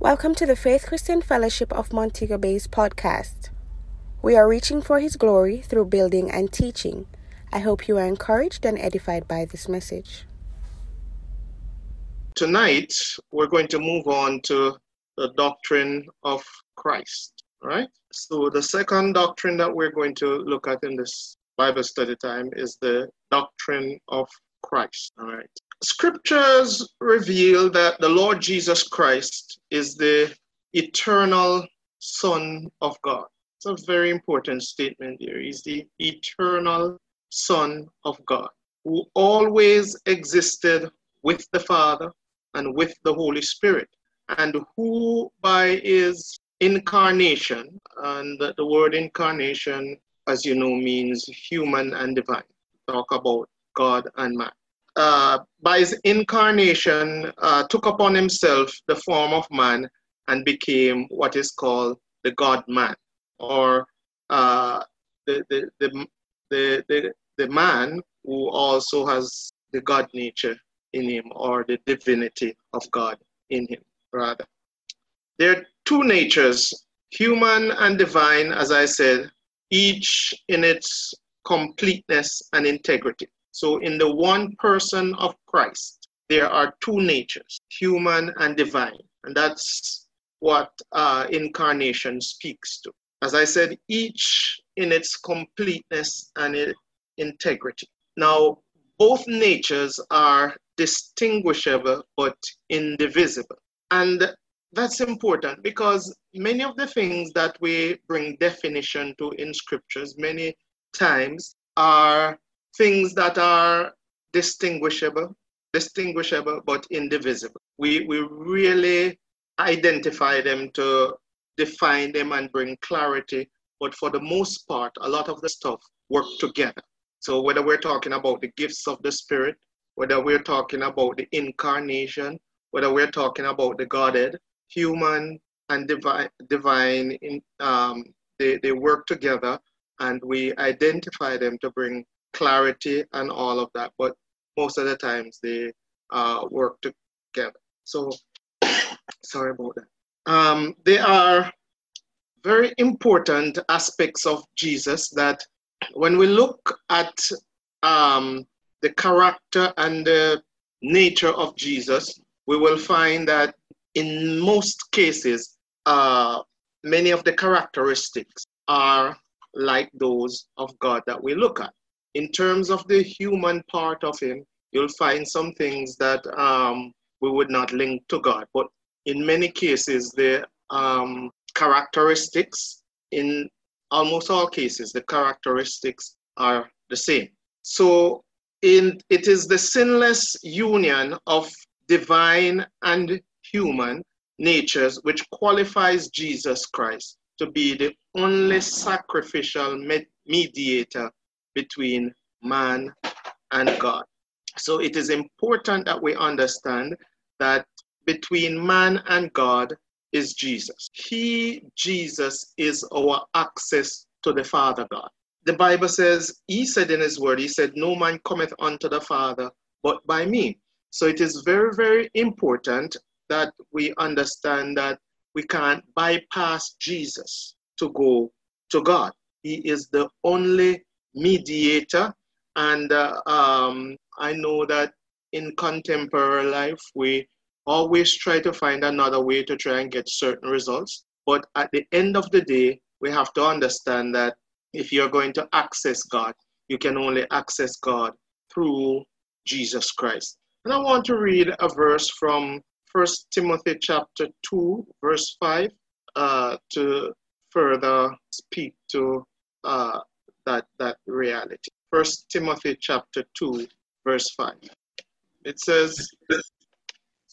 Welcome to the Faith Christian Fellowship of Montego Bay's podcast. We are reaching for His glory through building and teaching. I hope you are encouraged and edified by this message. Tonight, we're going to move on to the doctrine of Christ, right? So, the second doctrine that we're going to look at in this Bible study time is the doctrine of Christ, all right? Scriptures reveal that the Lord Jesus Christ is the eternal Son of God. It's a very important statement here. He's the eternal Son of God who always existed with the Father and with the Holy Spirit, and who by his incarnation, and the word incarnation, as you know, means human and divine. Talk about God and man uh, by his incarnation, uh, took upon himself the form of man and became what is called the God man, or uh, the, the, the, the, the, the man who also has the God nature in him, or the divinity of God in him, rather. There are two natures, human and divine, as I said, each in its completeness and integrity. So, in the one person of Christ, there are two natures, human and divine. And that's what uh, incarnation speaks to. As I said, each in its completeness and integrity. Now, both natures are distinguishable but indivisible. And that's important because many of the things that we bring definition to in scriptures many times are things that are distinguishable, distinguishable but indivisible. We, we really identify them to define them and bring clarity, but for the most part, a lot of the stuff work together. So whether we're talking about the gifts of the Spirit, whether we're talking about the incarnation, whether we're talking about the Godhead, human and divine, divine in, um, they, they work together and we identify them to bring clarity and all of that, but most of the times they uh, work together. So, sorry about that. Um, they are very important aspects of Jesus that when we look at um, the character and the nature of Jesus, we will find that in most cases, uh, many of the characteristics are like those of God that we look at in terms of the human part of him, you'll find some things that um, we would not link to God. But in many cases, the um, characteristics, in almost all cases, the characteristics are the same. So in, it is the sinless union of divine and human natures which qualifies Jesus Christ to be the only sacrificial mediator between man and God. So it is important that we understand that between man and God is Jesus. He, Jesus, is our access to the Father God. The Bible says, He said in His word, He said, No man cometh unto the Father but by me. So it is very, very important that we understand that we can't bypass Jesus to go to God. He is the only mediator. And uh, um, I know that in contemporary life, we always try to find another way to try and get certain results. But at the end of the day, we have to understand that if you're going to access God, you can only access God through Jesus Christ. And I want to read a verse from First Timothy chapter 2, verse 5, uh, to further speak to uh, that, that reality. First Timothy chapter 2, verse 5. It says,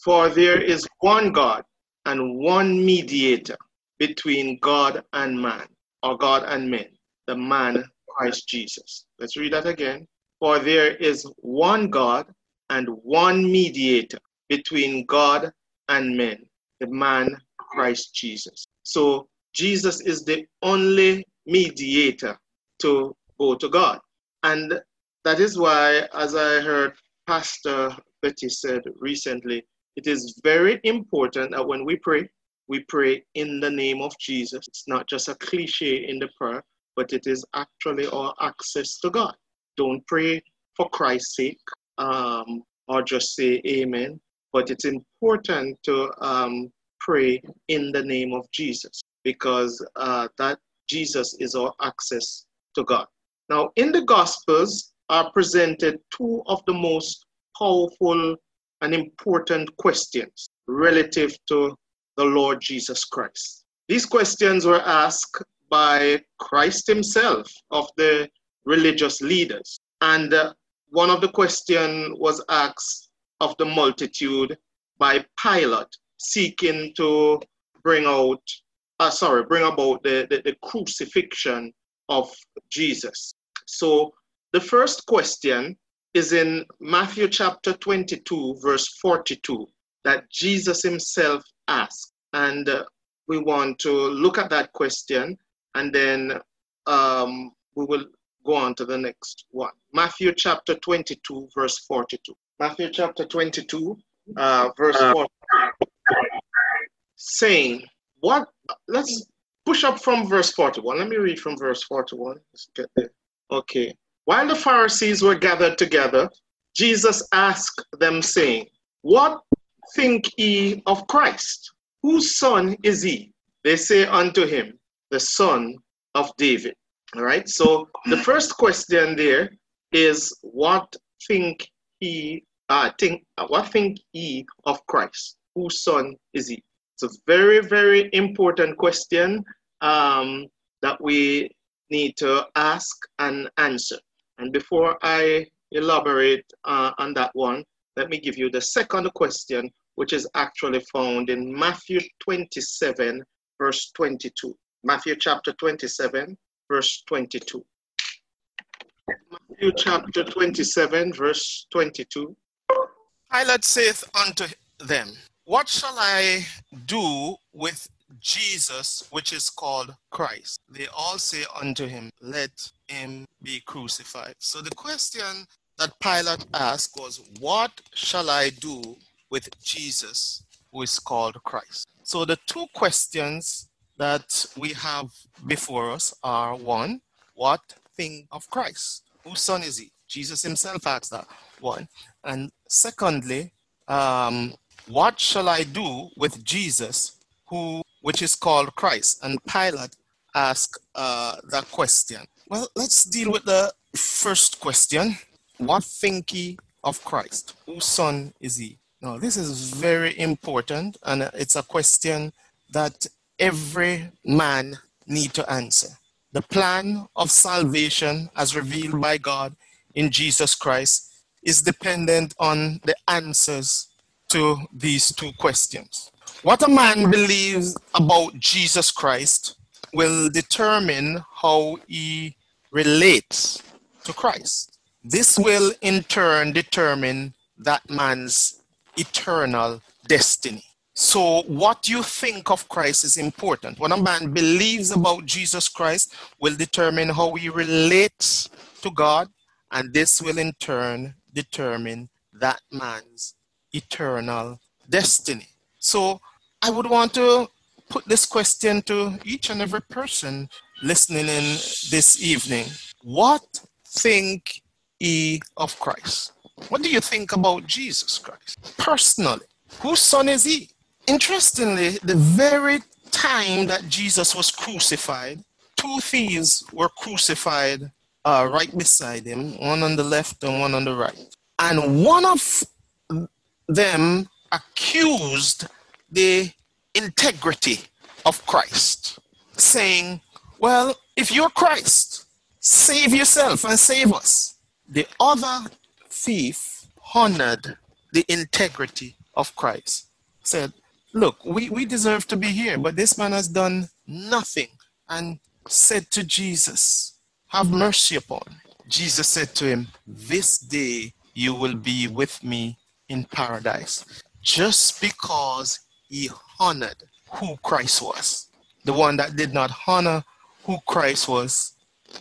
For there is one God and one mediator between God and man, or God and men, the man Christ Jesus. Let's read that again. For there is one God and one mediator between God and men, the man Christ Jesus. So Jesus is the only mediator to go to God. And that is why, as I heard Pastor Betty said recently, it is very important that when we pray, we pray in the name of Jesus. It's not just a cliche in the prayer, but it is actually our access to God. Don't pray for Christ's sake um, or just say amen, but it's important to um, pray in the name of Jesus because uh, that Jesus is our access to God. Now, in the Gospels are presented two of the most powerful and important questions relative to the Lord Jesus Christ. These questions were asked by Christ himself of the religious leaders. And uh, one of the questions was asked of the multitude by Pilate, seeking to bring out, uh, sorry, bring about the, the, the crucifixion of Jesus. So the first question is in Matthew chapter 22, verse 42, that Jesus himself asked. And uh, we want to look at that question and then um, we will go on to the next one. Matthew chapter 22, verse 42. Matthew chapter 22, uh, verse 42. Saying, what? Let's push up from verse 41. Let me read from verse 41. Let's get there. Okay. While the Pharisees were gathered together, Jesus asked them, saying, What think ye of Christ? Whose son is he? They say unto him, The son of David. All right. So the first question there is, What think he? Uh, think what think ye of Christ? Whose son is he? It's a very, very important question um, that we need to ask and answer. And before I elaborate uh, on that one, let me give you the second question, which is actually found in Matthew 27, verse 22. Matthew chapter 27, verse 22. Matthew chapter 27, verse 22. Pilate saith unto them, What shall I do with Jesus, which is called Christ? They all say unto him, Let him be crucified. So the question that Pilate asked was, What shall I do with Jesus, who is called Christ? So the two questions that we have before us are one, what thing of Christ? Whose son is he? Jesus himself asked that one. And secondly, um, what shall I do with Jesus, who which is called Christ? And Pilate asked uh, that question. Well, let's deal with the first question. What think ye of Christ? Whose son is he? Now, this is very important, and it's a question that every man need to answer. The plan of salvation as revealed by God in Jesus Christ is dependent on the answers to these two questions. What a man believes about Jesus Christ will determine how he relates to Christ. This will in turn determine that man's eternal destiny. So, what you think of Christ is important. What a man believes about Jesus Christ will determine how he relates to God, and this will in turn determine that man's eternal destiny. So, I would want to put this question to each and every person listening in this evening. What think ye of Christ? What do you think about Jesus Christ? Personally, whose son is he? Interestingly, the very time that Jesus was crucified, two thieves were crucified uh, right beside him, one on the left and one on the right. And one of them accused the integrity of Christ, saying, Well, if you're Christ, save yourself and save us. The other thief honored the integrity of Christ, said, Look, we, we deserve to be here, but this man has done nothing. And said to Jesus, Have mercy upon. Jesus said to him, This day you will be with me in paradise. Just because he honored who Christ was. The one that did not honor who Christ was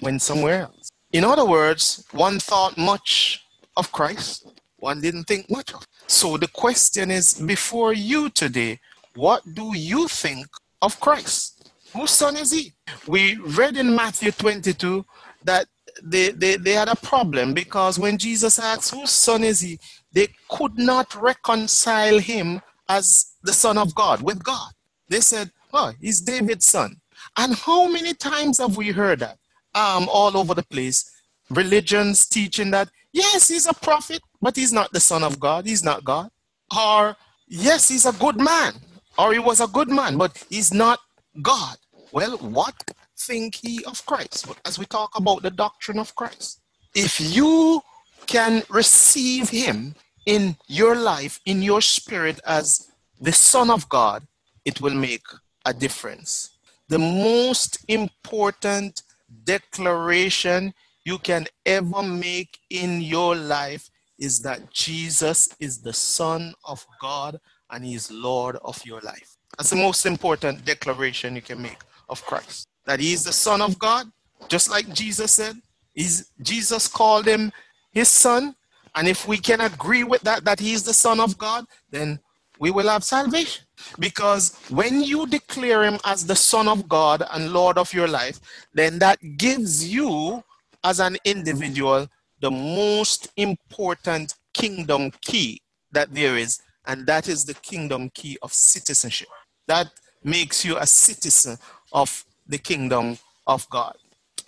went somewhere else. In other words, one thought much of Christ, one didn't think much of. So the question is before you today, What do you think of Christ? Whose son is he? We read in Matthew 22 that they, they, they had a problem because when Jesus asked, Whose son is he? They could not reconcile him as the son of God with God. They said, Oh, he's David's son. And how many times have we heard that? Um, all over the place. Religions teaching that, yes, he's a prophet, but he's not the son of God. He's not God. Or, yes, he's a good man. Or he was a good man, but he's not God. Well, what think ye of Christ? As we talk about the doctrine of Christ. If you can receive him in your life, in your spirit as the Son of God, it will make a difference. The most important declaration you can ever make in your life is that Jesus is the Son of God and He is Lord of your life. That's the most important declaration you can make of Christ. That He is the Son of God, just like Jesus said. He's, Jesus called Him His Son. And if we can agree with that, that He is the Son of God, then we will have salvation. Because when you declare him as the Son of God and Lord of your life, then that gives you, as an individual, the most important kingdom key that there is, and that is the kingdom key of citizenship. That makes you a citizen of the kingdom of God.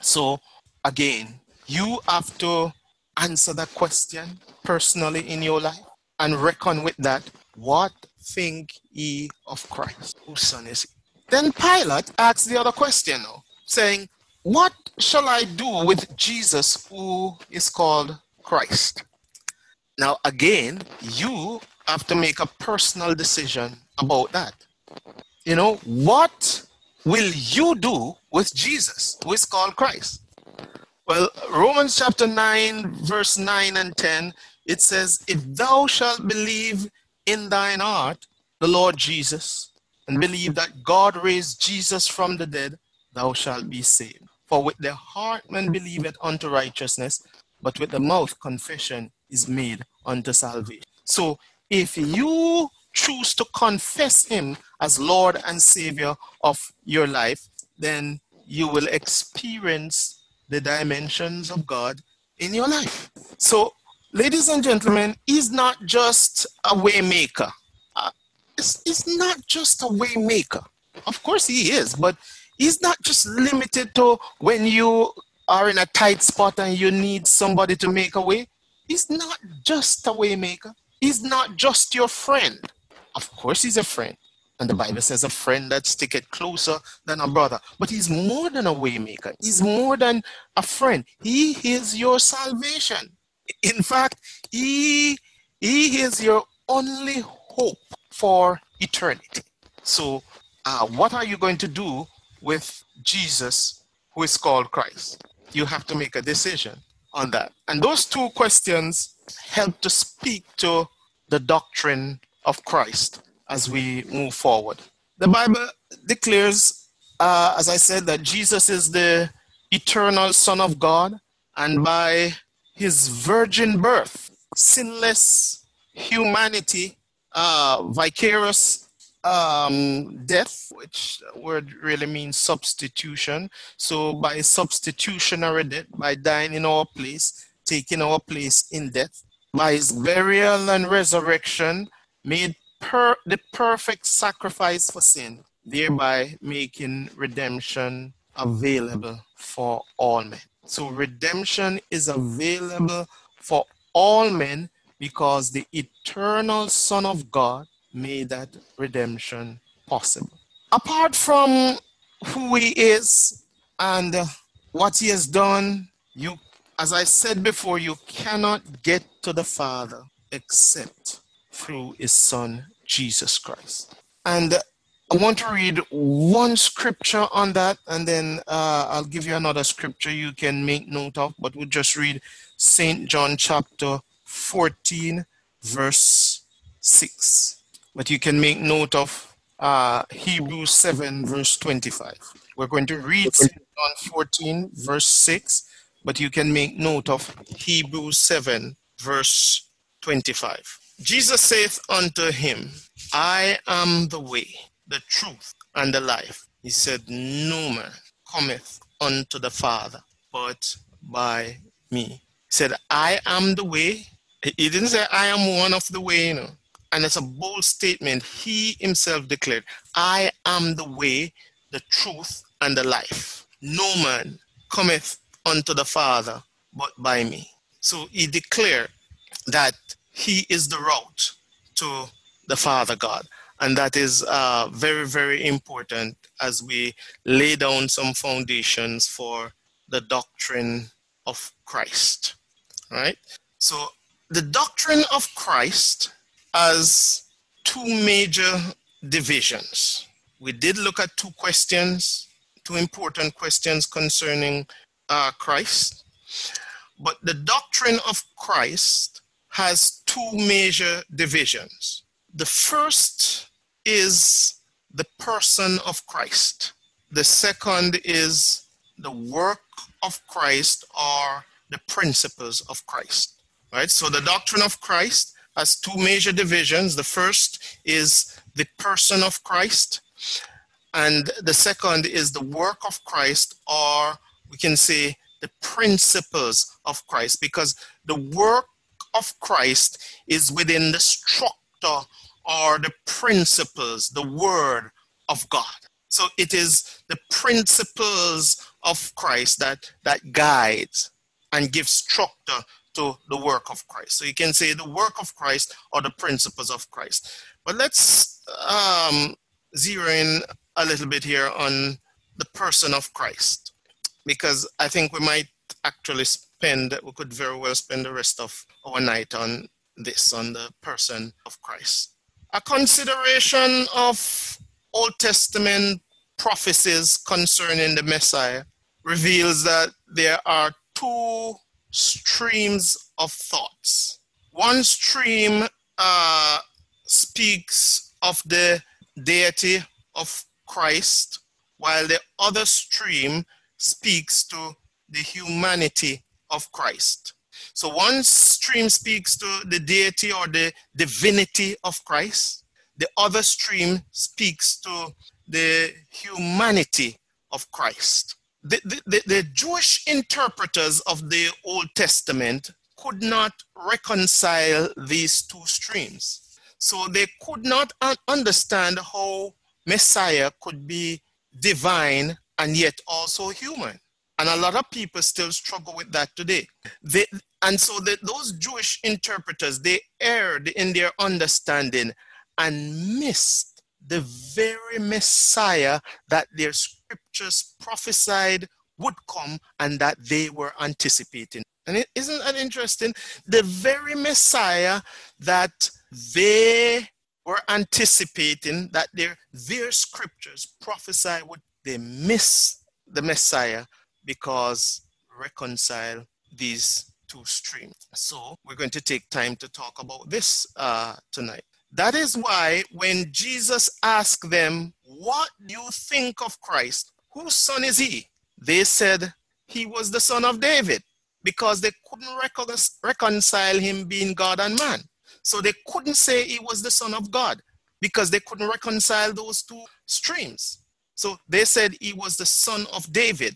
So, again, you have to answer that question personally in your life and reckon with that. What think ye of Christ? Whose son is he? Then Pilate asks the other question saying, What shall I do with Jesus who is called Christ? Now, again, you have to make a personal decision about that. You know, what will you do with Jesus who is called Christ? Well, Romans chapter 9, verse 9 and 10, it says, If thou shalt believe in thine heart the Lord Jesus and believe that God raised Jesus from the dead, thou shalt be saved. For with the heart man believeth unto righteousness, but with the mouth confession is made unto salvation. So if you choose to confess him as Lord and Savior of your life, then you will experience the dimensions of God in your life. So ladies and gentlemen, he's not just a waymaker. Uh, it's, it's not just a waymaker. Of course he is, but he's not just limited to when you are in a tight spot and you need somebody to make a way. He's not just a waymaker. He's not just your friend. Of course he's a friend. And the Bible says a friend that sticketh closer than a brother. But he's more than a waymaker. He's more than a friend. He is your salvation. In fact, he, he is your only hope for eternity. So, uh, what are you going to do with Jesus, who is called Christ? You have to make a decision on that. And those two questions help to speak to the doctrine of Christ as we move forward. The Bible declares, uh, as I said, that Jesus is the eternal Son of God, and by his virgin birth, sinless humanity, uh, vicarious um, death, which word really means substitution. So by substitutionary death, by dying in our place, taking our place in death, by his burial and resurrection, made per- the perfect sacrifice for sin, thereby making redemption available for all men. So redemption is available for all men because the eternal Son of God made that redemption possible. Apart from who he is and what he has done, you as I said before, you cannot get to the Father except through his Son, Jesus Christ. And I want to read one scripture on that, and then uh, I'll give you another scripture you can make note of. But we'll just read St. John chapter 14, verse 6. But you can make note of uh, Hebrews 7, verse 25. We're going to read St. John 14, verse 6, but you can make note of Hebrews 7, verse 25. Jesus saith unto him, I am the way, the truth, and the life. He said, No man cometh unto the Father but by me. He said, I am the way. He didn't say, I am one of the way, you know. And it's a bold statement. He himself declared, I am the way, the truth, and the life. No man cometh unto the Father but by me. So he declared that he is the route to the Father God. And that is uh, very, very important as we lay down some foundations for the doctrine of Christ. Right? So the doctrine of Christ has two major divisions. We did look at two questions, two important questions concerning uh, Christ. But the doctrine of Christ has two major divisions. The first is the person of Christ, the second is the work of Christ or the principles of Christ. Right? So the doctrine of Christ has two major divisions. The first is the person of Christ, and the second is the work of Christ, or we can say the principles of Christ, because the work of Christ is within the structure or the principles, the word of God. So it is the principles of Christ that, that guides and gives structure to the work of Christ. So you can say the work of Christ or the principles of Christ. But let's um, zero in a little bit here on the person of Christ, because I think we might actually spend, we could very well spend the rest of our night on this, on the person of Christ. A consideration of Old Testament prophecies concerning the Messiah reveals that there are two streams of thoughts. One stream uh, speaks of the deity of Christ, while the other stream speaks to the humanity of Christ. So one stream speaks to the deity or the divinity of Christ. The other stream speaks to the humanity of Christ. The, the, the, the Jewish interpreters of the Old Testament could not reconcile these two streams. So they could not un- understand how Messiah could be divine and yet also human. And a lot of people still struggle with that today. They, and so the, those Jewish interpreters, they erred in their understanding and missed the very Messiah that their scriptures prophesied would come and that they were anticipating. And is not that interesting? The very Messiah that they were anticipating, that their, their scriptures prophesy would, they miss the Messiah because reconcile these two streams. So we're going to take time to talk about this uh, tonight. That is why when Jesus asked them, What do you think of Christ? Whose son is he? They said, He was the son of David because they couldn't reconcile him being God and man. So they couldn't say he was the son of God because they couldn't reconcile those two streams. So they said he was the son of David.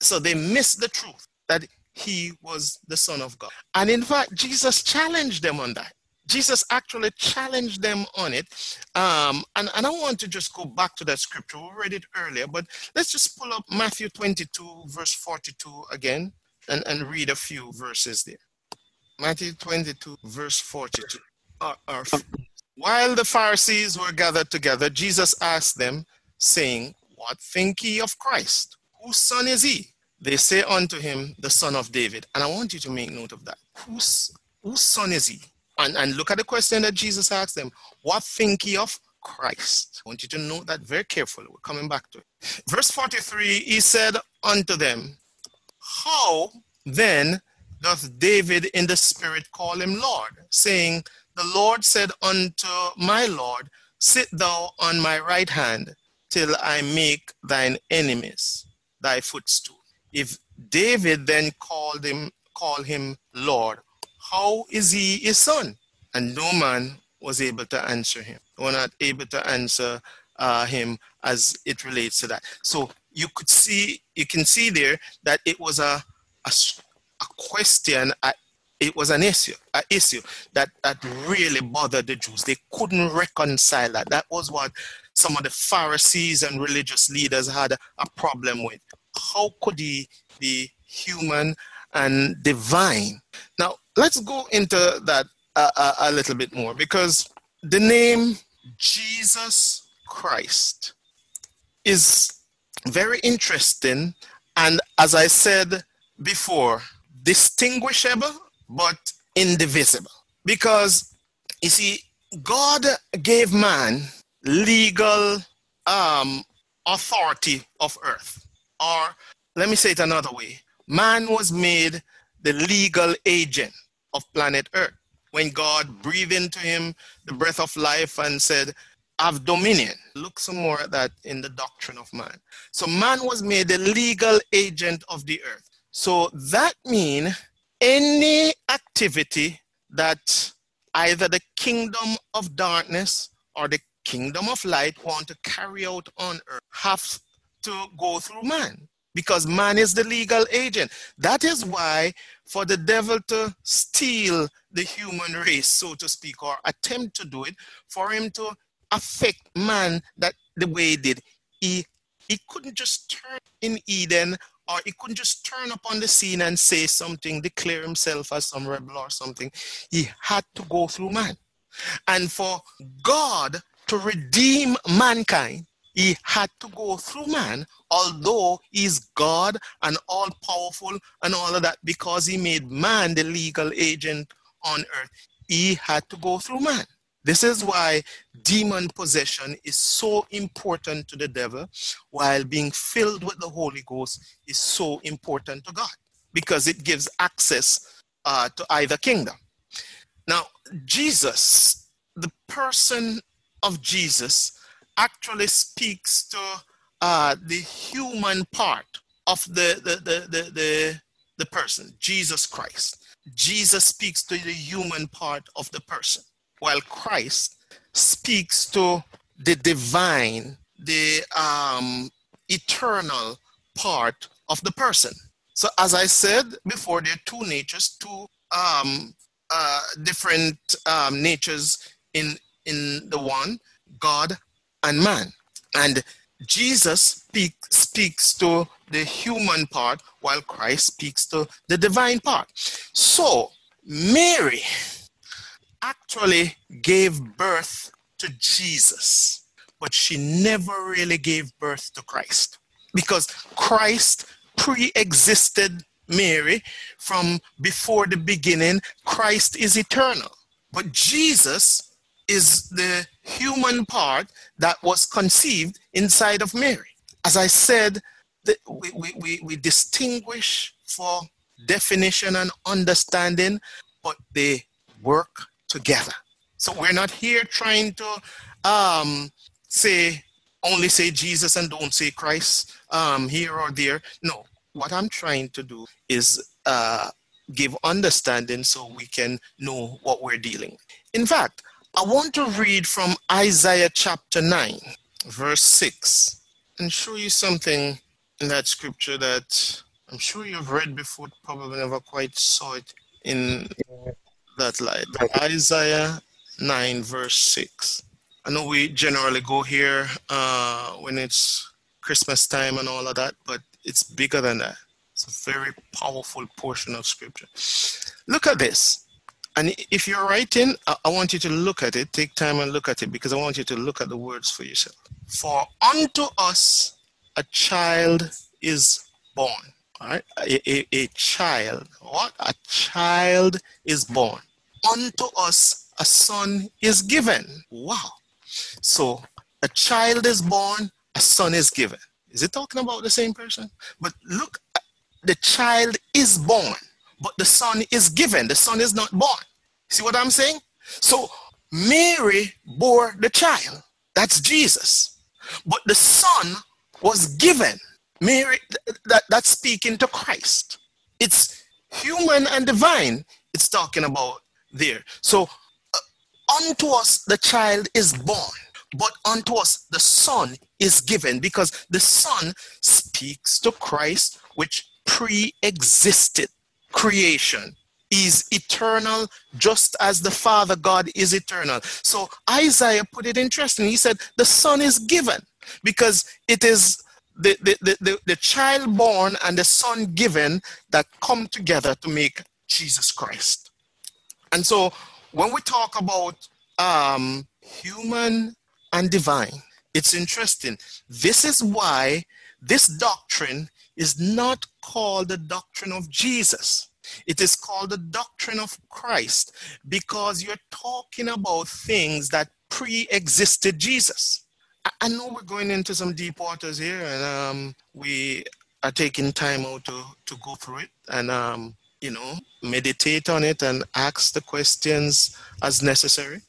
So they missed the truth that he was the son of God. And in fact, Jesus challenged them on that. Jesus actually challenged them on it. Um, and, and I want to just go back to that scripture. We read it earlier, but let's just pull up Matthew 22, verse 42 again, and, and read a few verses there. Matthew 22, verse 42. while the Pharisees were gathered together, Jesus asked them, saying, What think ye of Christ? Whose son is he? They say unto him, The son of David. And I want you to make note of that. Whose, whose son is he? And, and look at the question that Jesus asked them What think ye of Christ? I want you to note that very carefully. We're coming back to it. Verse 43 He said unto them, How then doth David in the Spirit call him Lord, saying, The Lord said unto my Lord, Sit thou on my right hand till I make thine enemies thy footstool. If David then called him call him Lord, how is he his son? and no man was able to answer him. Were not able to answer uh, him as it relates to that. So you could see, you can see there that it was a a, a question, a, it was an issue, an issue that that really bothered the Jews. They couldn't reconcile that. That was what some of the Pharisees and religious leaders had a, a problem with. How could he be human and divine? Now let's go into that a, a little bit more because the name Jesus Christ is very interesting. And as I said before, distinguishable but indivisible. Because you see, God gave man legal um, authority of earth. Or let me say it another way man was made the legal agent of planet earth when God breathed into him the breath of life and said, Have dominion. Look some more at that in the doctrine of man. So man was made the legal agent of the earth. So that means any activity that either the kingdom of darkness or the kingdom of light want to carry out on earth have to go through man because man is the legal agent. That is why for the devil to steal the human race, so to speak, or attempt to do it, for him to affect man that the way he did, he, he couldn't just turn in Eden or he couldn't just turn up on the scene and say something, declare himself as some rebel or something. He had to go through man. And for God to redeem mankind, he had to go through man, although he's God and all powerful and all of that, because he made man the legal agent on earth. He had to go through man. This is why demon possession is so important to the devil, while being filled with the Holy Ghost is so important to God, because it gives access uh, to either kingdom. Now, Jesus, the person of Jesus, actually speaks to uh, the human part of the, the, the, the, the, the person, Jesus Christ. Jesus speaks to the human part of the person, while Christ speaks to the divine, the um, eternal part of the person. So, as I said before, there are two natures, two um, uh, different um, natures in in the one, God and man. And Jesus speak, speaks to the human part while Christ speaks to the divine part. So, Mary actually gave birth to Jesus, but she never really gave birth to Christ because Christ pre existed Mary from before the beginning. Christ is eternal, but Jesus is the human part that was conceived inside of Mary. As I said, we, we, we, we distinguish for definition and understanding, but they work together. So we're not here trying to um, say, only say Jesus and don't say Christ um, here or there. No, what I'm trying to do is uh, give understanding so we can know what we're dealing. In fact, I want to read from Isaiah chapter 9, verse 6, and show you something in that scripture that I'm sure you've read before, probably never quite saw it in that light. Isaiah 9, verse 6. I know we generally go here uh, when it's Christmas time and all of that, but it's bigger than that. It's a very powerful portion of scripture. Look at this. And if you're writing, I want you to look at it, take time and look at it because I want you to look at the words for yourself. For unto us a child is born. All right? A, a, a child. What? A child is born. Unto us a son is given. Wow. So a child is born, a son is given. Is it talking about the same person? But look, the child is born but the son is given. The son is not born. See what I'm saying? So Mary bore the child. That's Jesus. But the son was given. Mary, that, that's speaking to Christ. It's human and divine, it's talking about there. So uh, unto us the child is born, but unto us the Son is given, because the Son speaks to Christ, which pre existed creation is eternal just as the father god is eternal. So isaiah put it interesting. He said the son is given because it is the, the, the, the, the child born and the son given that come together to make jesus christ. And so when we talk about um, human and divine it's interesting. This is why this doctrine is not called the doctrine of jesus it is called the doctrine of Christ because you're talking about things that pre existed Jesus. I know we're going into some deep waters here and um, we are taking time out to, to go through it and, um, you know, meditate on it and ask the questions as necessary.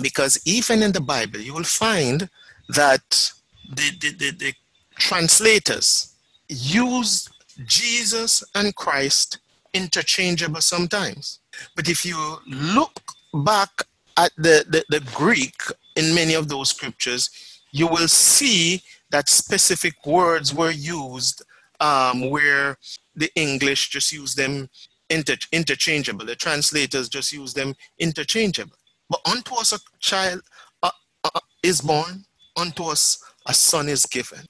Because even in the Bible, you will find that the, the, the, the translators use Jesus and Christ interchangeable sometimes. But if you look back at the, the, the Greek in many of those scriptures, you will see that specific words were used um, where the English just use them inter- interchangeable. The translators just use them interchangeable. But unto us a child uh, uh, is born, unto us a son is given.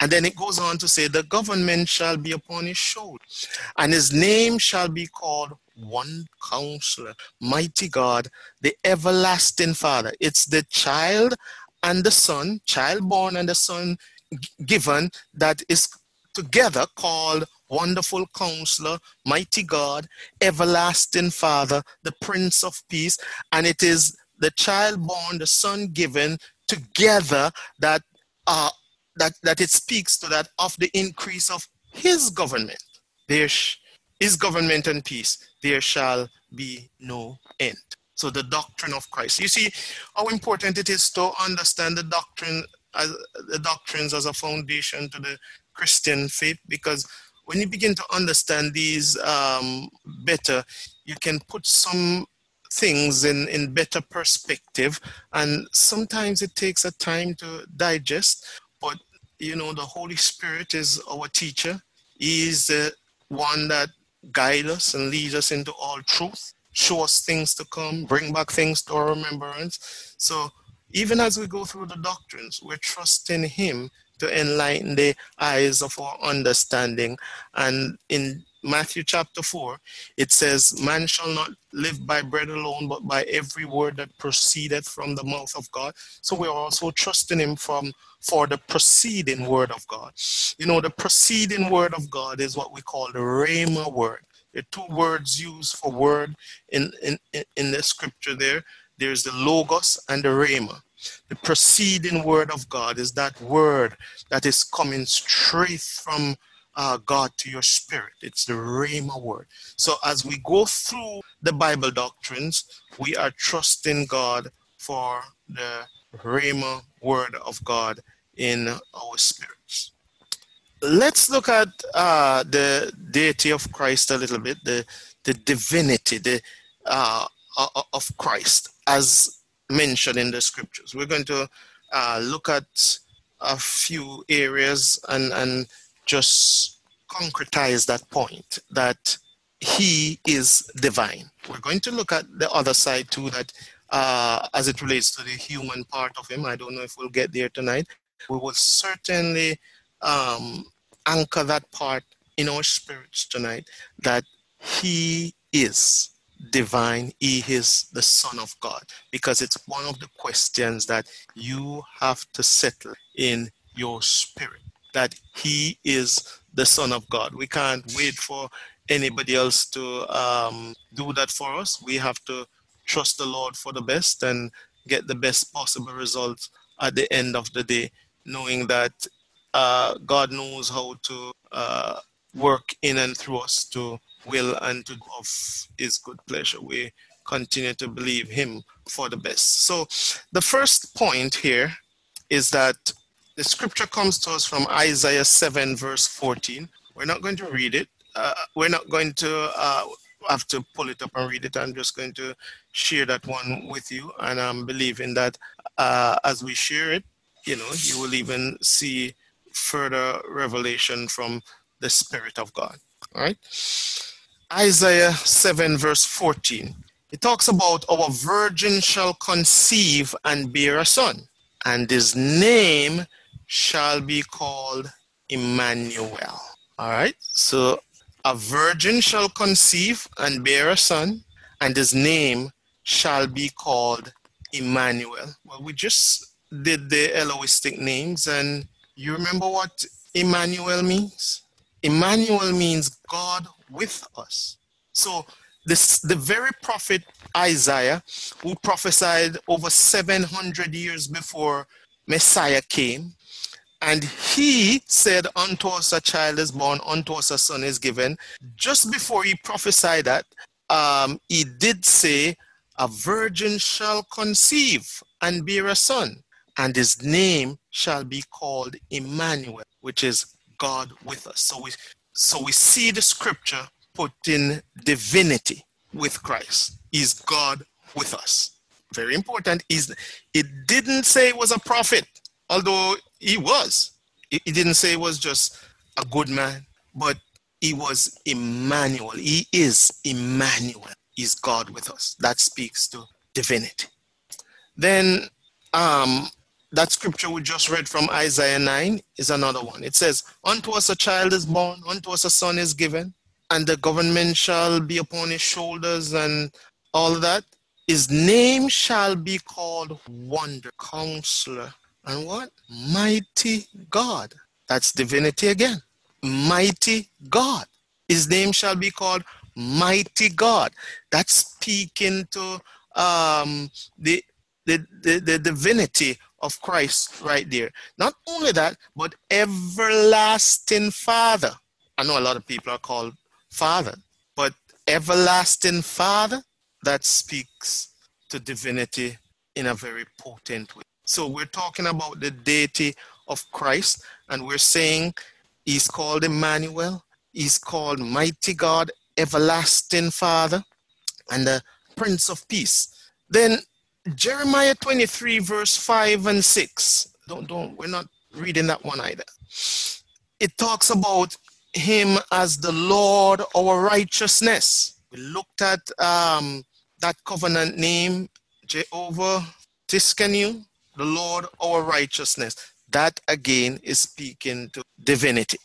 And then it goes on to say, the government shall be upon his shoulder, and his name shall be called one counselor, mighty God, the everlasting Father. It's the child and the son, child born and the son given, that is together called Wonderful Counselor, Mighty God, Everlasting Father, the Prince of Peace. And it is the child born, the son given together that uh, that, that it speaks to that of the increase of his government. There his government and peace, there shall be no end. So the doctrine of Christ. You see how important it is to understand the doctrine as the doctrines as a foundation to the Christian faith because when you begin to understand these um, better, you can put some things in, in better perspective. And sometimes it takes a time to digest, but you know, the Holy Spirit is our teacher. He is the one that guide us and lead us into all truth, show us things to come, bring back things to our remembrance. So even as we go through the doctrines, we're trusting Him to enlighten the eyes of our understanding. And in Matthew chapter 4, it says, Man shall not live by bread alone, but by every word that proceedeth from the mouth of God. So we're also trusting Him from for the proceeding word of God. You know, the proceeding word of God is what we call the Rhema word. Are two words used for word in, in, in the scripture there. There's the Logos and the Rhema. The proceeding word of God is that word that is coming straight from uh, God to your spirit. It's the Rhema word. So as we go through the Bible doctrines, we are trusting God for the Rhema word of God in our spirits. Let's look at uh, the deity of Christ a little bit, the, the divinity the, uh, of Christ as mentioned in the scriptures. We're going to uh, look at a few areas and, and just concretize that point that he is divine. We're going to look at the other side too, that uh, as it relates to the human part of him. I don't know if we'll get there tonight. We will certainly um, anchor that part in our spirits tonight that he is divine, he is the Son of God, because it's one of the questions that you have to settle in your spirit that he is the Son of God. We can't wait for anybody else to um, do that for us. We have to trust the Lord for the best and get the best possible results at the end of the day, knowing that uh, God knows how to uh, work in and through us to will and to of His good pleasure. We continue to believe Him for the best. So, the first point here is that the scripture comes to us from Isaiah 7, verse 14. We're not going to read it. Uh, we're not going to, uh, have to pull it up and read it. I'm just going to share that one with you, and I'm believing that uh, as we share it, you know, you will even see further revelation from the Spirit of God. All right. Isaiah 7, verse 14. It talks about our virgin shall conceive and bear a son, and his name shall be called Emmanuel. All right. So a virgin shall conceive and bear a son, and his name shall be called Emmanuel. Well, we just did the Elohistic names, and you remember what Emmanuel means? Emmanuel means God with us. So this the very prophet Isaiah, who prophesied over 700 years before Messiah came, and he said, Unto us a child is born, unto us a son is given. Just before he prophesied that, um, he did say, A virgin shall conceive and bear a son, and his name shall be called Emmanuel, which is God with us. So we so we see the scripture put in divinity with Christ. Is God with us? Very important. Is it didn't say it was a prophet, although he was. He didn't say he was just a good man, but he was Emmanuel. He is Emmanuel. He's God with us. That speaks to divinity. Then um, that scripture we just read from Isaiah 9 is another one. It says, Unto us a child is born, unto us a son is given, and the government shall be upon his shoulders, and all that. His name shall be called Wonder, Counselor, and what? Mighty God. That's divinity again. Mighty God. His name shall be called Mighty God. That's speaking to um, the, the, the, the divinity of Christ right there. Not only that, but everlasting Father. I know a lot of people are called Father, but everlasting Father, that speaks to divinity in a very potent way. So we're talking about the deity of Christ, and we're saying he's called Emmanuel, he's called Mighty God, Everlasting Father, and the Prince of Peace. Then Jeremiah 23, verse 5 and 6. Don't, don't, we're not reading that one either. It talks about him as the Lord our righteousness. We looked at um, that covenant name, Jehovah Tsidkenu, the Lord our righteousness. That again is speaking to divinity.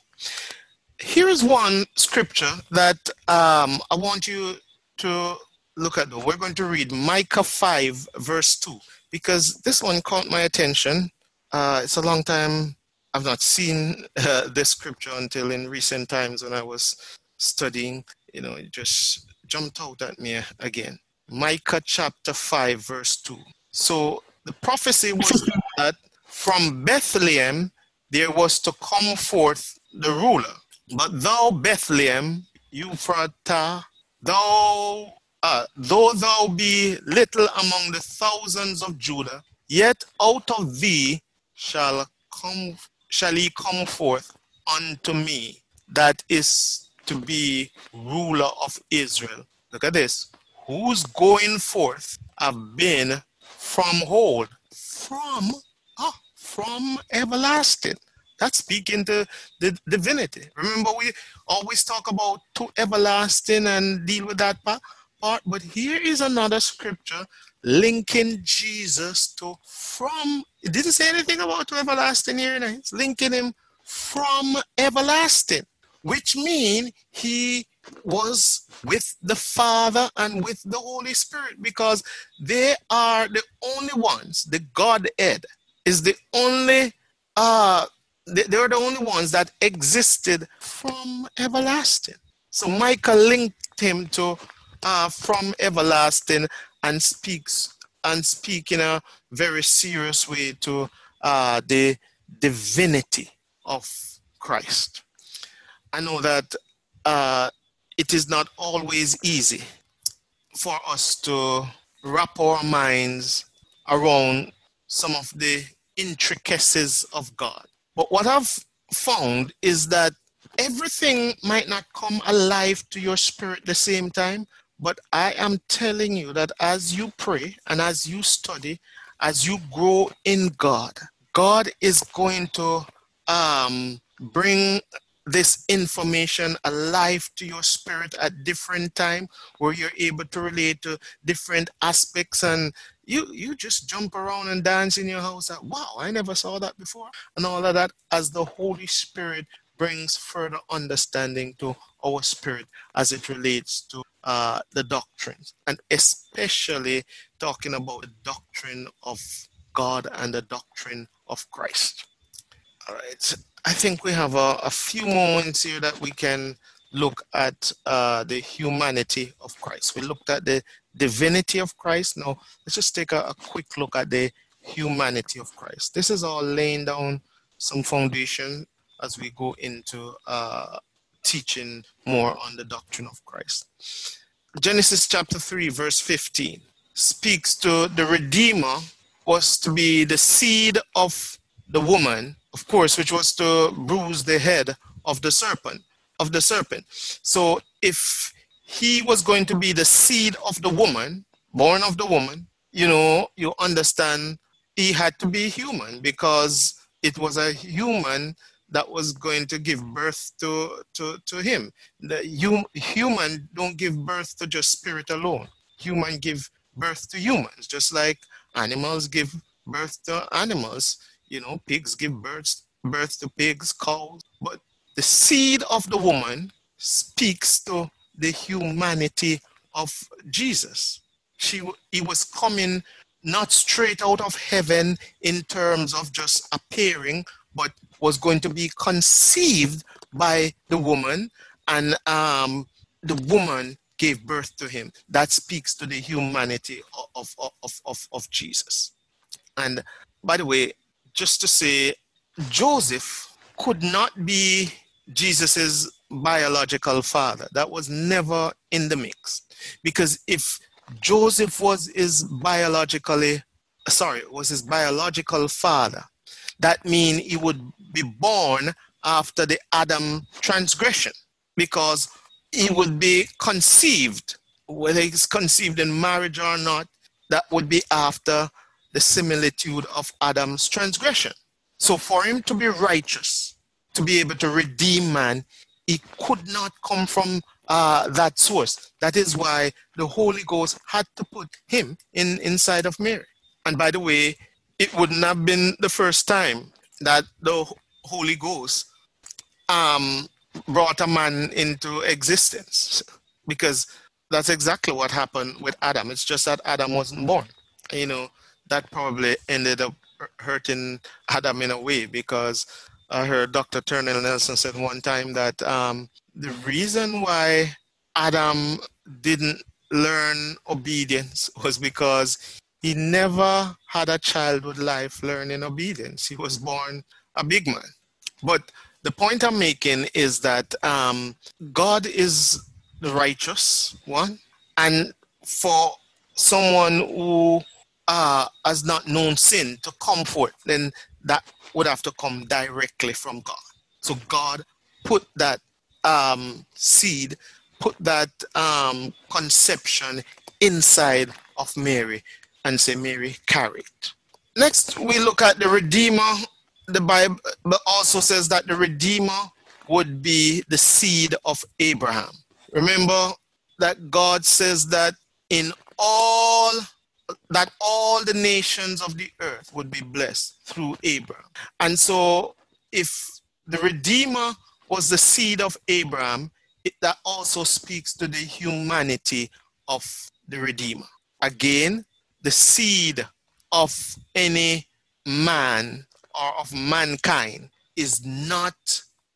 Here is one scripture that um, I want you to look at. We're going to read Micah 5, verse 2, because this one caught my attention. Uh, it's a long time I've not seen uh, this scripture until in recent times when I was studying. You know, it just jumped out at me again. Micah chapter 5, verse 2. So the prophecy was that from Bethlehem there was to come forth the ruler. But thou, Bethlehem, Ephratah, thou, uh, though thou be little among the thousands of Judah, yet out of thee shall come shall he come forth unto me, that is to be ruler of Israel. Look at this. Whose going forth have been from old, from ah, from everlasting. That's speaking to the divinity. Remember, we always talk about to everlasting and deal with that part. But here is another scripture linking Jesus to from. It didn't say anything about to everlasting here. It's linking him from everlasting, which mean he was with the Father and with the Holy Spirit because they are the only ones, the Godhead is the only, uh, they, they are the only ones that existed from everlasting. So Micah linked him to uh, from everlasting and speaks and speak in a very serious way to uh, the divinity of Christ. I know that uh, it is not always easy for us to wrap our minds around some of the intricacies of God. But what I've found is that everything might not come alive to your spirit the same time, but I am telling you that as you pray and as you study, as you grow in God, God is going to um, bring this information alive to your spirit at different time where you're able to relate to different aspects and you you just jump around and dance in your house like, wow i never saw that before and all of that as the holy spirit brings further understanding to our spirit as it relates to uh, the doctrines and especially talking about the doctrine of god and the doctrine of christ. All right I think we have a, a few moments here that we can look at uh, the humanity of Christ. We looked at the divinity of Christ. Now, let's just take a, a, quick look at the humanity of Christ. This is all laying down some foundation as we go into uh, teaching more on the doctrine of Christ. Genesis chapter 3, verse 15 speaks to the Redeemer was to be the seed of the woman of course, which was to bruise the head of the serpent, of the serpent. So if he was going to be the seed of the woman, born of the woman, you know, you understand he had to be human because it was a human that was going to give birth to, to, to him. The hum, human don't give birth to just spirit alone. Human give birth to humans, just like animals give birth to animals. You know, pigs give birth, birth to pigs, cows. But the seed of the woman speaks to the humanity of Jesus. She, he was coming not straight out of heaven in terms of just appearing, but was going to be conceived by the woman, and um, the woman gave birth to him. That speaks to the humanity of, of, of, of, of Jesus. And by the way, just to say, Joseph could not be Jesus's biological father. That was never in the mix. Because if Joseph was his biologically, sorry, was his biological father, that means he would be born after the Adam transgression because he would be conceived, whether he's conceived in marriage or not, that would be after the similitude of Adam's transgression. So for him to be righteous, to be able to redeem man, he could not come from uh, that source. That is why the Holy Ghost had to put him in inside of Mary. And by the way, it wouldn't have been the first time that the Holy Ghost um, brought a man into existence, because that's exactly what happened with Adam. It's just that Adam wasn't born. You know, that probably ended up hurting Adam in a way because I heard Dr. Turnel Nelson said one time that um, the reason why Adam didn't learn obedience was because he never had a childhood life learning obedience. He was born a big man. But the point I'm making is that um, God is the righteous one, and for someone who uh, has not known sin to come forth, then that would have to come directly from God. So God put that um, seed, put that um, conception inside of Mary and say, Mary, carry it. Next, we look at the Redeemer. The Bible also says that the Redeemer would be the seed of Abraham. Remember that God says that in all that all the nations of the earth would be blessed through Abraham. And so, if the Redeemer was the seed of Abraham, it, that also speaks to the humanity of the Redeemer. Again, the seed of any man or of mankind is not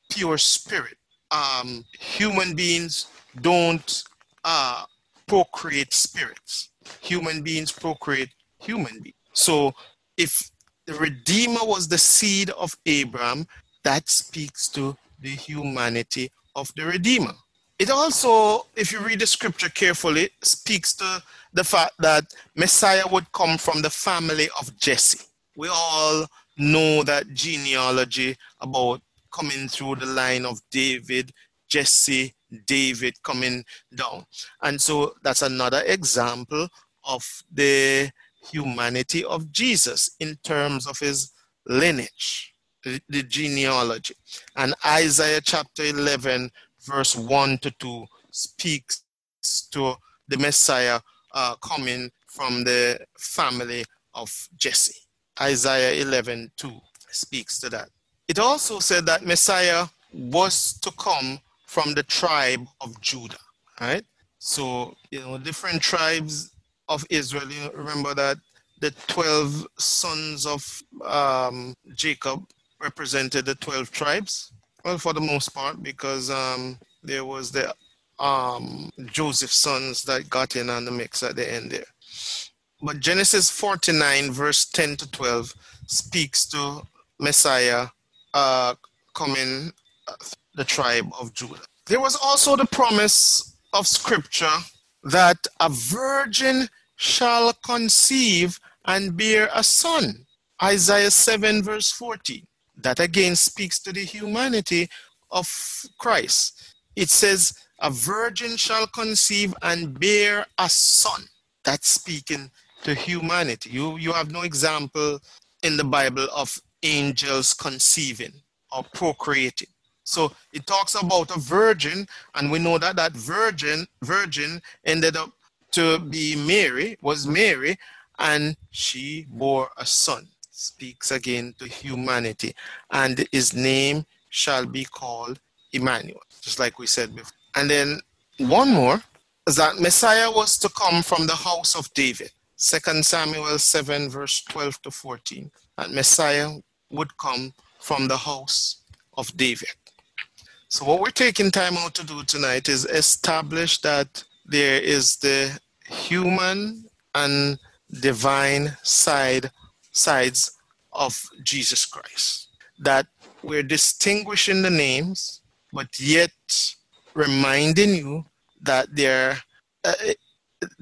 pure spirit. Um, human beings don't uh, procreate spirits human beings procreate human beings. So if the Redeemer was the seed of Abraham, that speaks to the humanity of the Redeemer. It also, if you read the scripture carefully, speaks to the fact that Messiah would come from the family of Jesse. We all know that genealogy about coming through the line of David, Jesse, David coming down. And so that's another example of the humanity of Jesus in terms of his lineage, the, genealogy. And Isaiah chapter 11, verse 1 to 2 speaks to the Messiah uh, coming from the family of Jesse. Isaiah 11, 2 speaks to that. It also said that Messiah was to come from the tribe of Judah, right? So, you know, different tribes of Israel. You remember that the 12 sons of um, Jacob represented the 12 tribes? Well, for the most part, because um, there was the um, Joseph's sons that got in on the mix at the end there. But Genesis 49, verse 10 to 12, speaks to Messiah uh, coming uh, the tribe of Judah. There was also the promise of scripture that a virgin shall conceive and bear a son. Isaiah 7, verse 14. That again speaks to the humanity of Christ. It says, A virgin shall conceive and bear a son. That's speaking to humanity. You, you have no example in the Bible of angels conceiving or procreating. So it talks about a virgin, and we know that that virgin virgin ended up to be Mary, was Mary, and she bore a son. Speaks again to humanity, and his name shall be called Emmanuel, just like we said before. And then one more is that Messiah was to come from the house of David. Second Samuel 7, verse 12 to 14. That Messiah would come from the house of David. So, what we're taking time out to do tonight is establish that there is the human and divine side sides of Jesus Christ. That we're distinguishing the names, but yet reminding you that they're uh,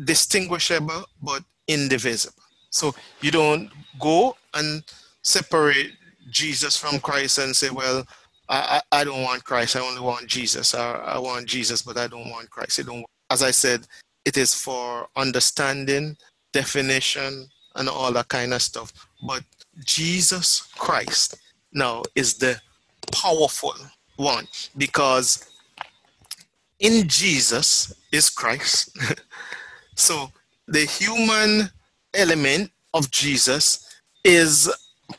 distinguishable but indivisible. So you don't go and separate Jesus from Christ and say, well, I, I, don't want Christ. I only want Jesus. I, I want Jesus, but I don't want Christ. It don't, as I said, it is for understanding, definition, and all that kind of stuff. But Jesus Christ now is the powerful one because in Jesus is Christ. so the human element of Jesus is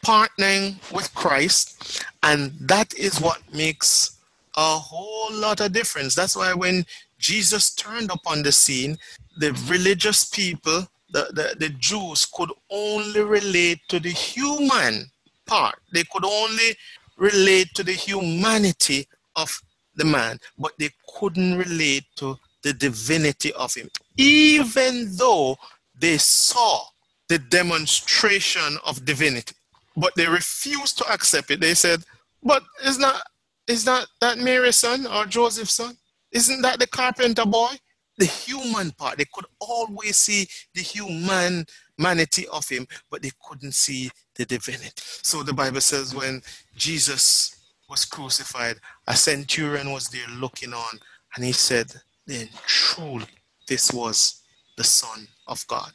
partnering with Christ, and that is what makes a whole lot of difference. That's why when Jesus turned up on the scene, the religious people, the, the, the Jews, could only relate to the human part. They could only relate to the humanity of the man, but they couldn't relate to the divinity of him, even though they saw the demonstration of divinity but they refused to accept it. They said, "But is not is not that Mary's son or Joseph's son? Isn't that the carpenter boy?" The human part. They could always see the human humanity of him, but they couldn't see the divinity. So the Bible says when Jesus was crucified, a centurion was there looking on, and he said, Then truly this was the Son of God.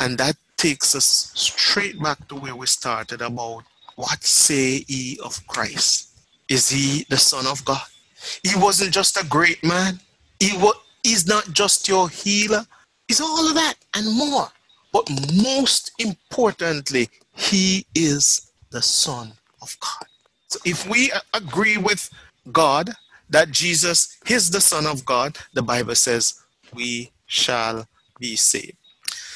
And that takes us straight back to where we started about what say ye of Christ? Is he the Son of God? He wasn't just a great man. He was, he's not just your healer. He's all of that and more. But most importantly, he is the Son of God. So if we agree with God that Jesus is the Son of God, the Bible says we shall be saved.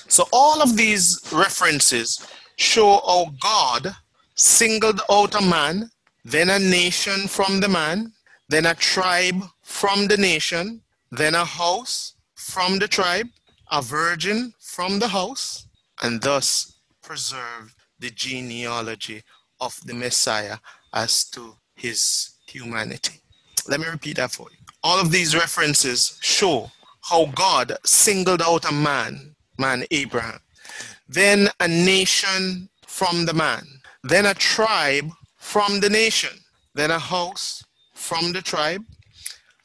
So all of these references show how God singled out a man, then a nation from the man, then a tribe from the nation, then a house from the tribe, a virgin from the house, and thus preserved the genealogy of the Messiah as to his humanity. Let me repeat that for you. All of these references show how God singled out a man man Abraham. Then a nation from the man. Then a tribe from the nation. then a house from the tribe,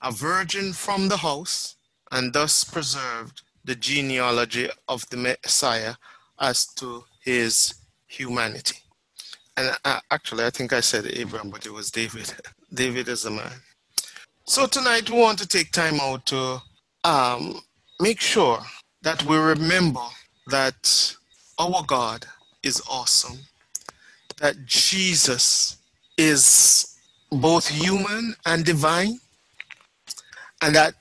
a virgin from the house, and thus preserved the genealogy of the Messiah as to his humanity. And uh, actually, I think I said Abraham, but it was David. David is a man. So tonight we want to take time out to um, make sure that we remember that our God is awesome, that Jesus is both human and divine, and that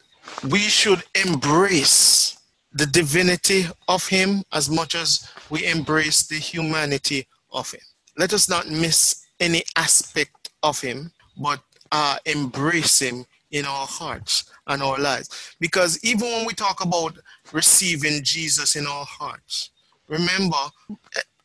we should embrace the divinity of Him as much as we embrace the humanity of Him. Let us not miss any aspect of Him, but uh, embrace Him in our hearts and our lives. Because even when we talk about receiving Jesus in our hearts, remember,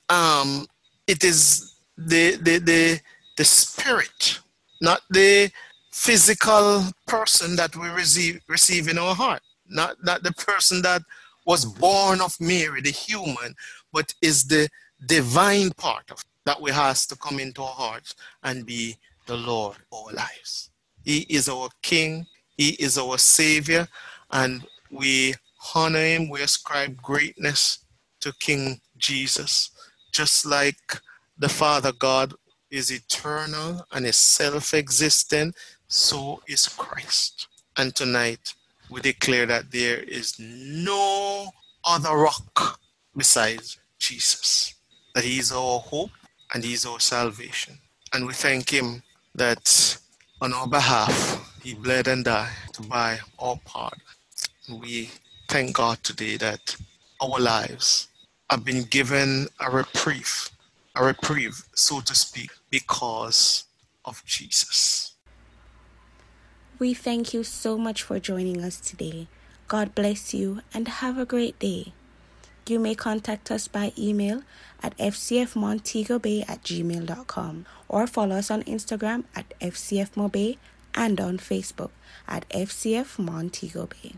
um, it is the, the, the, the spirit, not the physical person that we receive, receive in our heart, not, not the person that was born of Mary, the human, but is the divine part of that we has to come into our hearts and be the Lord our lives. He is our King, He is our Savior, and we honor Him, we ascribe greatness to King Jesus, just like the Father God is eternal and is self existent, so is Christ. And tonight we declare that there is no other rock besides Jesus, that He is our hope and He is our salvation. And we thank Him that on our behalf He bled and died to buy our pardon. We thank God today that our lives have been given a reprieve, a reprieve, so to speak, because of Jesus. We thank you so much for joining us today. God bless you and have a great day. You may contact us by email at fcfmontegobay at gmail.com or follow us on Instagram at fcfmobay and on Facebook at FCF Montego Bay.